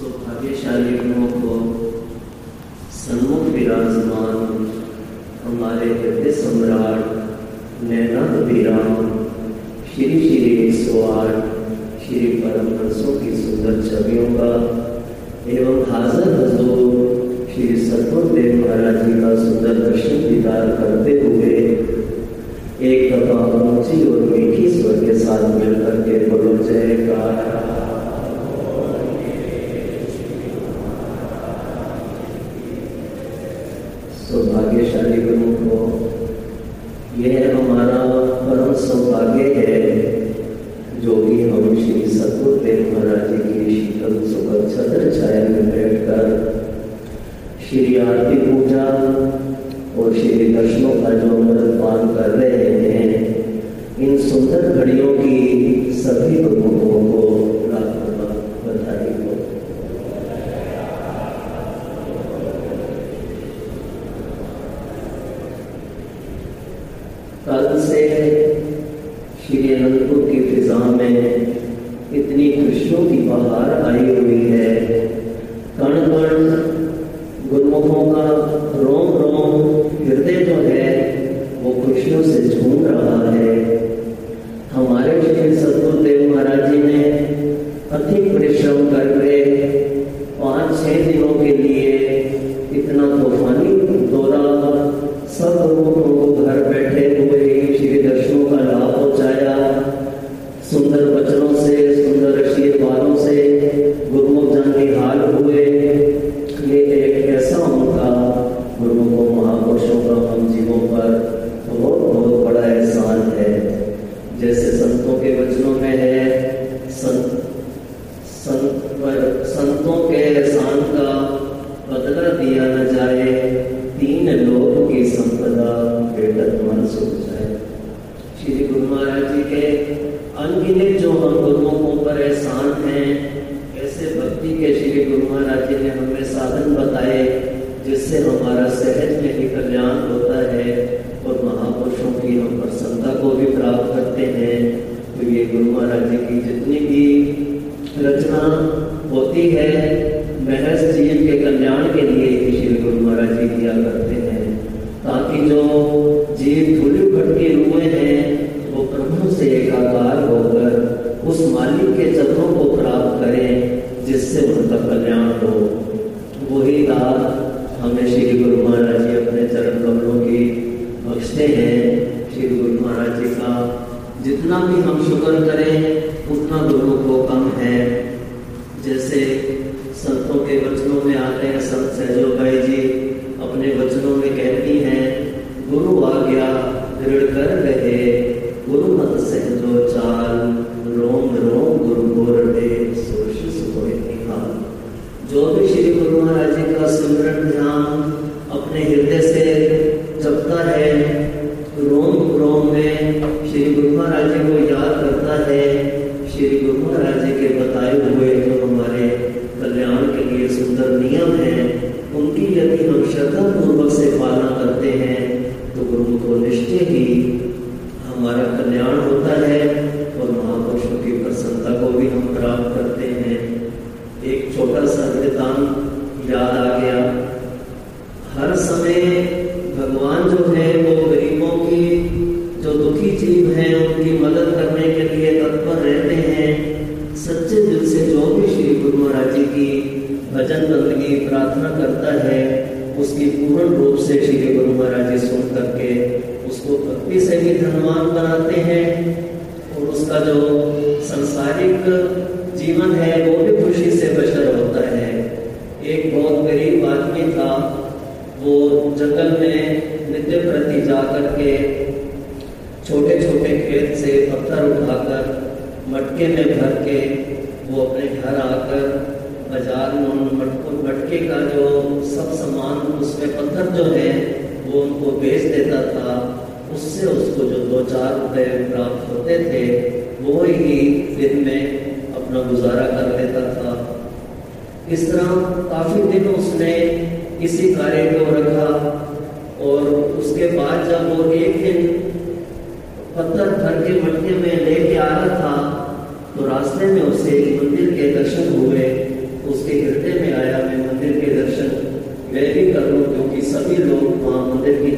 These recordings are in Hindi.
सौभाग्यशाली गुणों को सन्मुख विराजमान, हमारे सम्राट नैनाथ विराम, श्री श्री एक सौ आठ की सुंदर छवियों का, एवं हाजर हजूर, श्री सतगुरुदेव महाराज जी का सुंदर दर्शन दीदार करते हुए, एक दफ़ा ऊँची और मीठी स्वर के साथ मिलकर के बोलो जय का सौभाग्यशाली गुरु को यह हमारा परम सौभाग्य है जो भी हम श्री सतगुरुदेव महाराज जी की शीतल सुखद छत्र छाया में बैठकर श्री आरती पूजा और श्री दर्शनों का जो अमृत पान कर रहे हैं इन सुंदर घड़ियों की सभी गुरुओं को बधाई हो कल से श्री अनंतपुर की फिजा में इतनी खुशियों की बहार आई हुई है। कण कण गुरुमुखों का रोम रोम हृदय जो है, वो खुशियों से झूम रहा है। हमारे श्री सतगुरुदेव महाराज जी ने अति परिश्रम करके जैसे संतों के वचनों में है संत संत संतों के एहसान का बदला दिया न जाए तीन लोग की संपदा बेटक मन सुख जाए। श्री गुरु महाराज जी के अनगिनत जो हम गुरुमुखों पर एहसान हैं, ऐसे भक्ति के श्री गुरु महाराज जी ने हमें साधन बताए, जिससे हमारा सहज में ही कल्याण होता है और महापुरुषों की हम प्रसन्नता को भी प्राप्त करते हैं तो ये गुरु महाराज जी की जितनी भी रचना होती है महज जीव के कल्याण के लिए ही श्री गुरु महाराज जी किया करते हैं। ताकि जो जीव धूलि भटके हुए हैं, वो प्रभु से एकाकार होकर उस मालिक के चरणों को प्राप्त करें, जिससे उनका कल्याण हो। वही दात हमें श्री गुरु महाराज जी अपने चरण कमलों की बख्शते हैं। श्री गुरु महाराज जी का जितना भी हम शुक्र करें, उतना गुरु को कम है। जैसे संतों के वचनों में आते हैं, संत सहजो भाई जी अपने वचनों में कहती हैं, गुरु आज्ञा दृढ़ कर रहे गुरु मत सहजो चाल, रोम रोम गुरु सुखोय निहाल जो भी श्री गुरु महाराज जी का सिमरन ध्यान अपने हृदय से जपता है रोम रोम में श्री गुरु महाराज जी को याद करता है श्री गुरु महाराज जी के बताए हुए जो पूर्ण रूप से श्री गुरु महाराज जी सुन करके उसको भक्ति से भी धनवान बनाते हैं और उसका जो संसारिक जीवन है, वो भी खुशी से बशर होता है। एक बहुत गरीब आदमी था, वो जंगल में नित्य प्रति जा करके छोटे छोटे खेत से पत्थर उठाकर मटके में भर के वो अपने घर आकर बाज़ार में उन मटकों मटके का जो सब सामान उसमें पत्थर जो है, वो उनको बेच देता था। उससे उसको जो दो चार रुपए प्राप्त होते थे, वो ही दिन में अपना गुजारा कर लेता था। इस तरह काफ़ी दिन उसने इसी कार्य को रखा और उसके बाद जब वो एक दिन पत्थर भर के मटके में लेके आ रहा था तो रास्ते में उसे मंदिर के दर्शन हुए उसके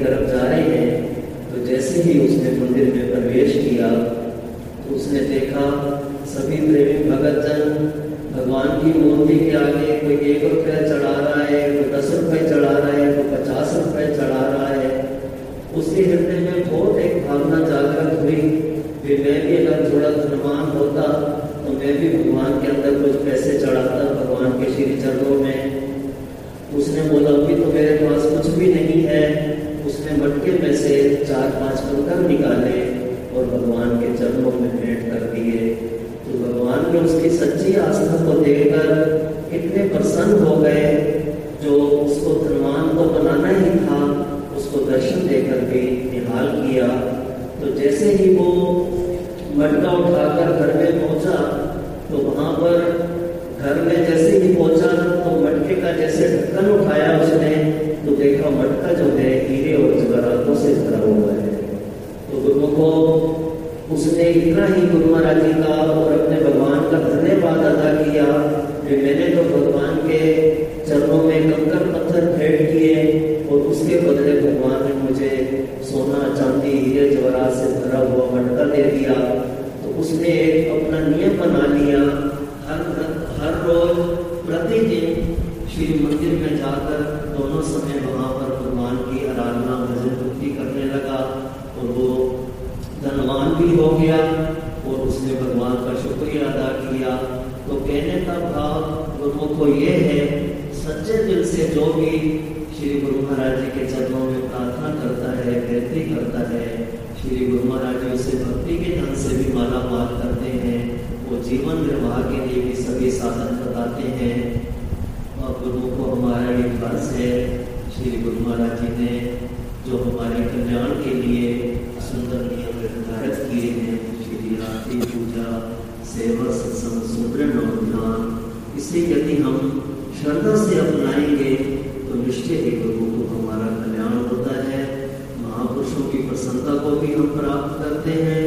तरफ़ जा रहे हैं तो जैसे ही उसने मंदिर में प्रवेश किया तो उसने देखा, सभी प्रेमी भगत जन भगवान की मूर्ति के आगे कोई एक रुपये चढ़ा रहा है, कोई दस रुपये चढ़ा रहा है, कोई पचास रुपये चढ़ा रहा है। उसके हृदय में बहुत एक भावना जागृत हुई कि मैं भी अगर थोड़ा धनवान होता तो मैं भी भगवान के अंदर कुछ पैसे चढ़ाता, भगवान के श्री चरणों में। उसने बोला कि तो मेरे पास कुछ भी नहीं उसने में से चार पाँच कंकर निकाले और भगवान के चरणों में भेंट कर दिए। तो भगवान ने उसकी सच्ची आस्था को देखकर इतने प्रसन्न हो गए। जो उसको धनवान को बनाना ही था, उसको दर्शन देकर के निहाल किया। तो जैसे ही वो मटका उठाकर घर में पहुँचा तो वहाँ पर घर में जैसे ही पहुँचा तो मटके का जैसे ढक्कन उठाया उसने तो देखा मटका जो है हीरे और जवाहरातों से भरा हुआ है तो गुरुमुखो उसने इतना ही गुरु महाराज जी का और अपने भगवान का धन्यवाद अदा किया कि मैंने तो भगवान के चरणों में कंकर पत्थर फेंट किए और उसके बदले भगवान ने मुझे सोना, चांदी, हीरे, जवाहरात से भरा हुआ मटका दे दिया। तो उसने एक अपना नियम बना लिया। हर हर रोज प्रतिदिन श्री मंदिर में जाकर दोनों समय वहाँ पर भगवान की आराधना भजन भक्ति करने लगा और वो धनवान भी हो गया और उसने भगवान का शुक्रिया अदा किया तो कहने का भाव गुरुमुख को ये है, सच्चे दिल से जो भी श्री गुरु महाराज जी के चरणों में प्रार्थना करता है व्यक्ति करता है, श्री गुरु महाराज जी उसे भक्ति के धन से भी माला माल करते हैं, वो जीवन निर्वाह के लिए भी सभी साधन बताते हैं। और गुरु को हमारा फ़र्ज़ है, श्री गुरु महाराज जी ने जो हमारे कल्याण के लिए सुंदर नियम निर्धारित किए हैं, श्री आरती पूजा सेवा सत्संग सुदृढ़ और ध्यान इसे यदि हम श्रद्धा से अपनाएँगे तो निश्चय ही लोगों को हमारा कल्याण होता है। महापुरुषों की प्रसन्नता को भी हम प्राप्त करते हैं।